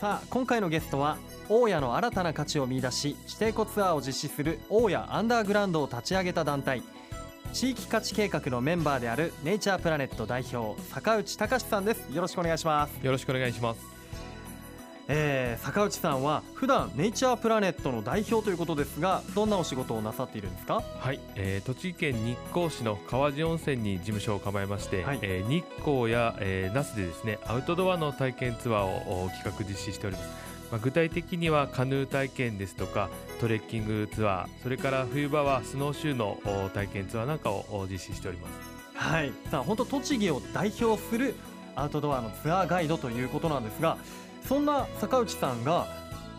さあ今回のゲストは大家の新たな価値を見出し指定庫ツアーを実施する大家アンダーグラウンドを立ち上げた団体地域価値計画のメンバーであるネイチャープラネット代表坂内隆さんですよろしくお願いします。よろしくお願いします。えー、坂内さんは普段ネイチャープラネットの代表ということですがどんなお仕事をなさっているんですか？はい、えー、栃木県日光市の川治温泉に事務所を構えまして、はい、えー、日光や、えー、那須でですねアウトドアの体験ツアーを企画実施しております、まあ、具体的にはカヌー体験ですとかトレッキングツアーそれから冬場はスノーシューの体験ツアーなんかを実施しております。はい。さあ本当栃木を代表するアウトドアのツアーガイドということなんですがそんな坂内さんが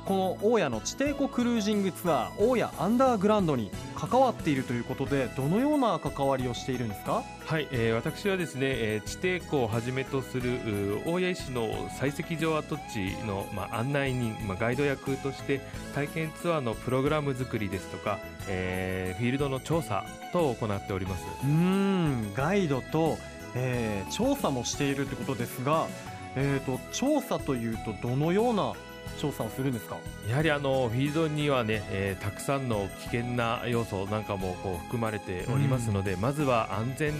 この大谷の地底湖クルージングツアー大谷アンダーグラウンドに関わっているということでどのような関わりをしているんですか？はい、えー、私はですね、えー、地底湖をはじめとする大谷市の採石場跡地の、まあ、案内人、まあ、ガイド役として体験ツアーのプログラム作りですとか、えー、フィールドの調査と行っております。うんガイドと、えー、調査もしているということですがえーと、調査というとどのような調査をするんですか？やはりあのフィールドにはね、えー、たくさんの危険な要素なんかもこう含まれておりますので、うん、まずは安全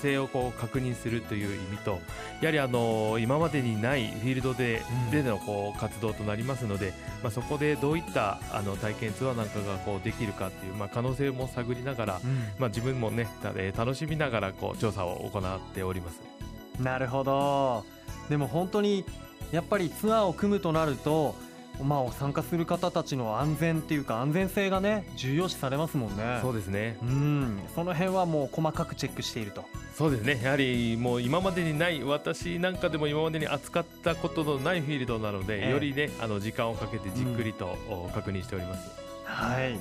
性をこう確認するという意味とやはりあの今までにないフィールドででのこう活動となりますので、まあ、そこでどういったあの体験ツアーなんかがこうできるかっていう、まあ、可能性も探りながら、うん、まあ、自分もね楽しみながらこう調査を行っております。なるほど。でも本当にやっぱりツアーを組むとなるとまあ、参加する方たちの安全っていうか安全性がね重要視されますもんね。そうですね。うん。その辺はもう細かくチェックしていると。そうですね。やはりもう今までにない私なんかでも今までに扱ったことのないフィールドなので、えー、よりねあの時間をかけてじっくりと、うん、確認しております。はい。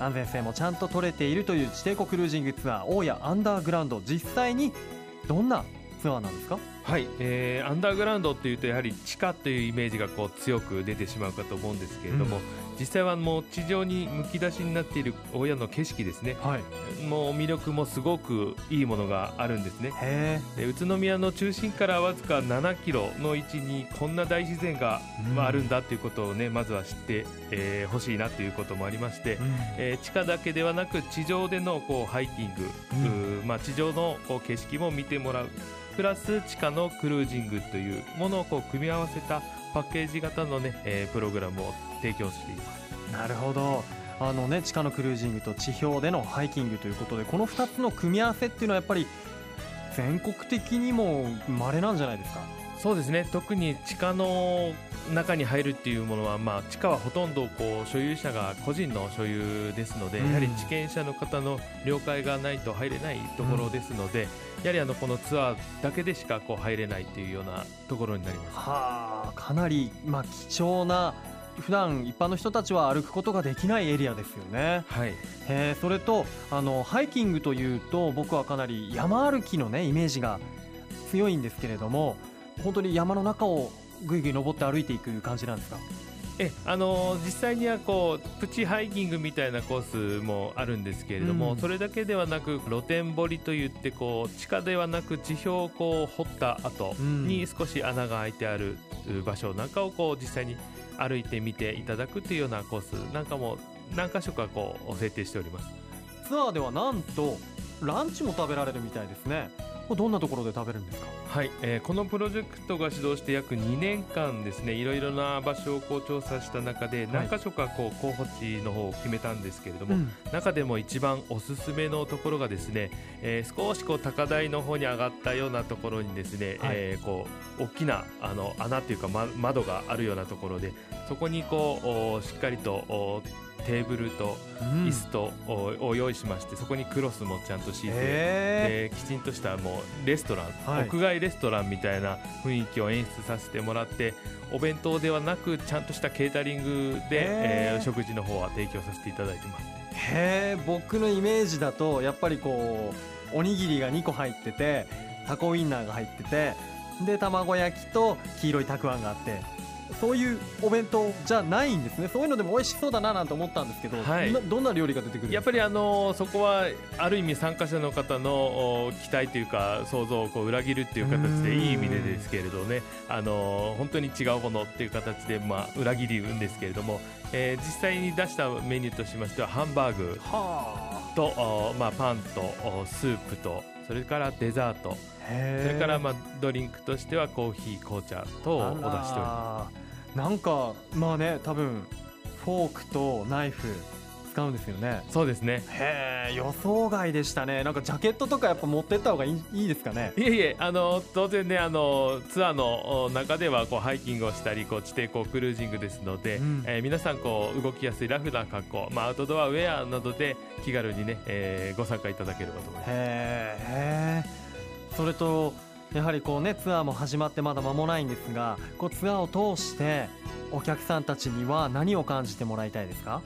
安全性もちゃんと取れているという地底湖クルージングツアー大谷アンダーグラウンド。実際にどんなツアーなんですか？はい、えー、アンダーグラウンドっていうとやはり地下というイメージがこう強く出てしまうかと思うんですけれども、うん、実際はもう地上にむき出しになっている親の景色ですね、はい、もう魅力もすごくいいものがあるんですね。で宇都宮の中心からわずか7キロの位置にこんな大自然が、まあ、あるんだということをねまずは知ってほ、えー、しいなということもありまして、うん、えー、地下だけではなく地上でのこうハイキング、うん、まあ、地上のこう景色も見てもらうプラス地下のクルージングというものをこう組み合わせたパッケージ型のね、えー、プログラムを提供しています。なるほど。あのね地下のクルージングと地表でのハイキングということでこの2つの組み合わせっていうのはやっぱり全国的にも稀なんじゃないですか？そうですね。特に地下の中に入るっていうものは、まあ、地下はほとんどこう所有者が個人の所有ですので、うん、やはり地権者の方の了解がないと入れないところですので、うん、やはりあのこのツアーだけでしかこう入れないというようなところになります。はあかなり、まあ、貴重な普段一般の人たちは歩くことができないエリアですよね。はい、えそれとあのハイキングというと僕はかなり山歩きの、ね、イメージが強いんですけれども本当に山の中をぐいぐい登って歩いていく感じなんですか？えあの実際にはこうプチハイキングみたいなコースもあるんですけれども、うん、それだけではなく露天掘りといってこう地下ではなく地表をこう掘った後に少し穴が開いてある場所なんかをこう実際に歩いてみていただくというようなコースなんかも何箇所かこう設定しております。ツアーではなんとランチも食べられるみたいですね。どんなところで食べるんですか？はい、えー、このプロジェクトが始動して約2年間ですねいろいろな場所をこう調査した中で何箇所かこう候補地の方を決めたんですけれども、うん、中でも一番おすすめのところがですね、えー、少しこう高台の方に上がったようなところにですね、はい、えー、こう大きなあの穴というか、ま、窓があるようなところでそこにこうしっかりとテーブルと椅子と、を用意しましてそこにクロスもちゃんと敷いてできちんとしたもうレストラン、はい、屋外レストランみたいな雰囲気を演出させてもらってお弁当ではなくちゃんとしたケータリングで、えー、食事の方は提供させていただいてます。へえ僕のイメージだとやっぱりこうおにぎりが2個入っててタコウインナーが入っててで卵焼きと黄色いたくあんがあってそういうお弁当じゃないんですね。そういうのでも美味しそうだななんて思ったんですけど、はい。などんな料理が出てくるやっぱりあのそこはある意味参加者の方のお期待というか想像をこう裏切るっていう形でいい意味でですけれどね。あの本当に違うものっていう形で、まあ、裏切るんですけれども、えー実際に出したメニューとしましてはハンバーグはと、おまあ、パンとおスープとそれからデザート。それからまあドリンクとしてはコーヒー紅茶等をお出ししております。なんかまあね多分フォークとナイフ使うんですよね。そうですね。へえ予想外でしたね。なんかジャケットとかやっぱ持ってった方がいいいいですかね？いえいえあの当然ねあのツアーのお中ではこうハイキングをしたりこう地底こうクルージングですので、うん。えー皆さんこう動きやすいラフな格好、まあ、アウトドアウェアなどで気軽にね、えーご参加いただければと思います。へえそれとやはりこうねツアーも始まってまだ間もないんですがこうツアーを通してお客さんたちには何を感じてもらいたいですか？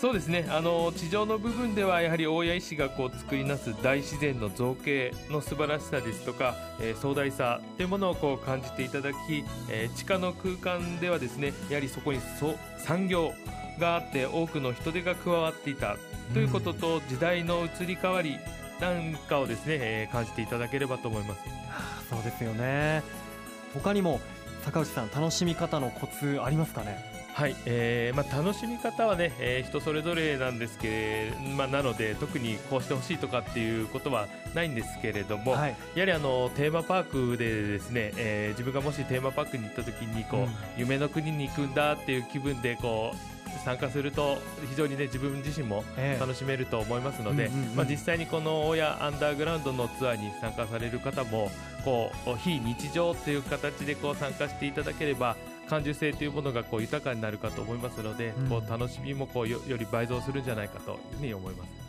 そうですね。あの地上の部分ではやはり大谷石がこう作り出す大自然の造形の素晴らしさですとか、えー壮大さというものをこう感じていただき、えー地下の空間ではですねやはりそこにそ産業があって多くの人手が加わっていたということと、時代の移り変わりなんかをですね、えー感じていただければと思います。はあそうですよね。他にも坂内さん楽しみ方のコツありますかね？はい、えーまあ、楽しみ方はね、えー人それぞれなんですけれまあ、なので特にこうしてほしいとかっていうことはないんですけれども、はい。やはりあのテーマパークでですね、えー自分がもしテーマパークに行った時にこう、うん。夢の国に行くんだっていう気分でこう参加すると非常にね自分自身もええ。楽しめると思いますので、まあ、実際にこの親アンダーグラウンドのツアーに参加される方もこう非日常という形でこう参加していただければ感受性というものがこう豊かになるかと思いますので、うんこう楽しみもこうよより倍増するんじゃないかというふうに思います。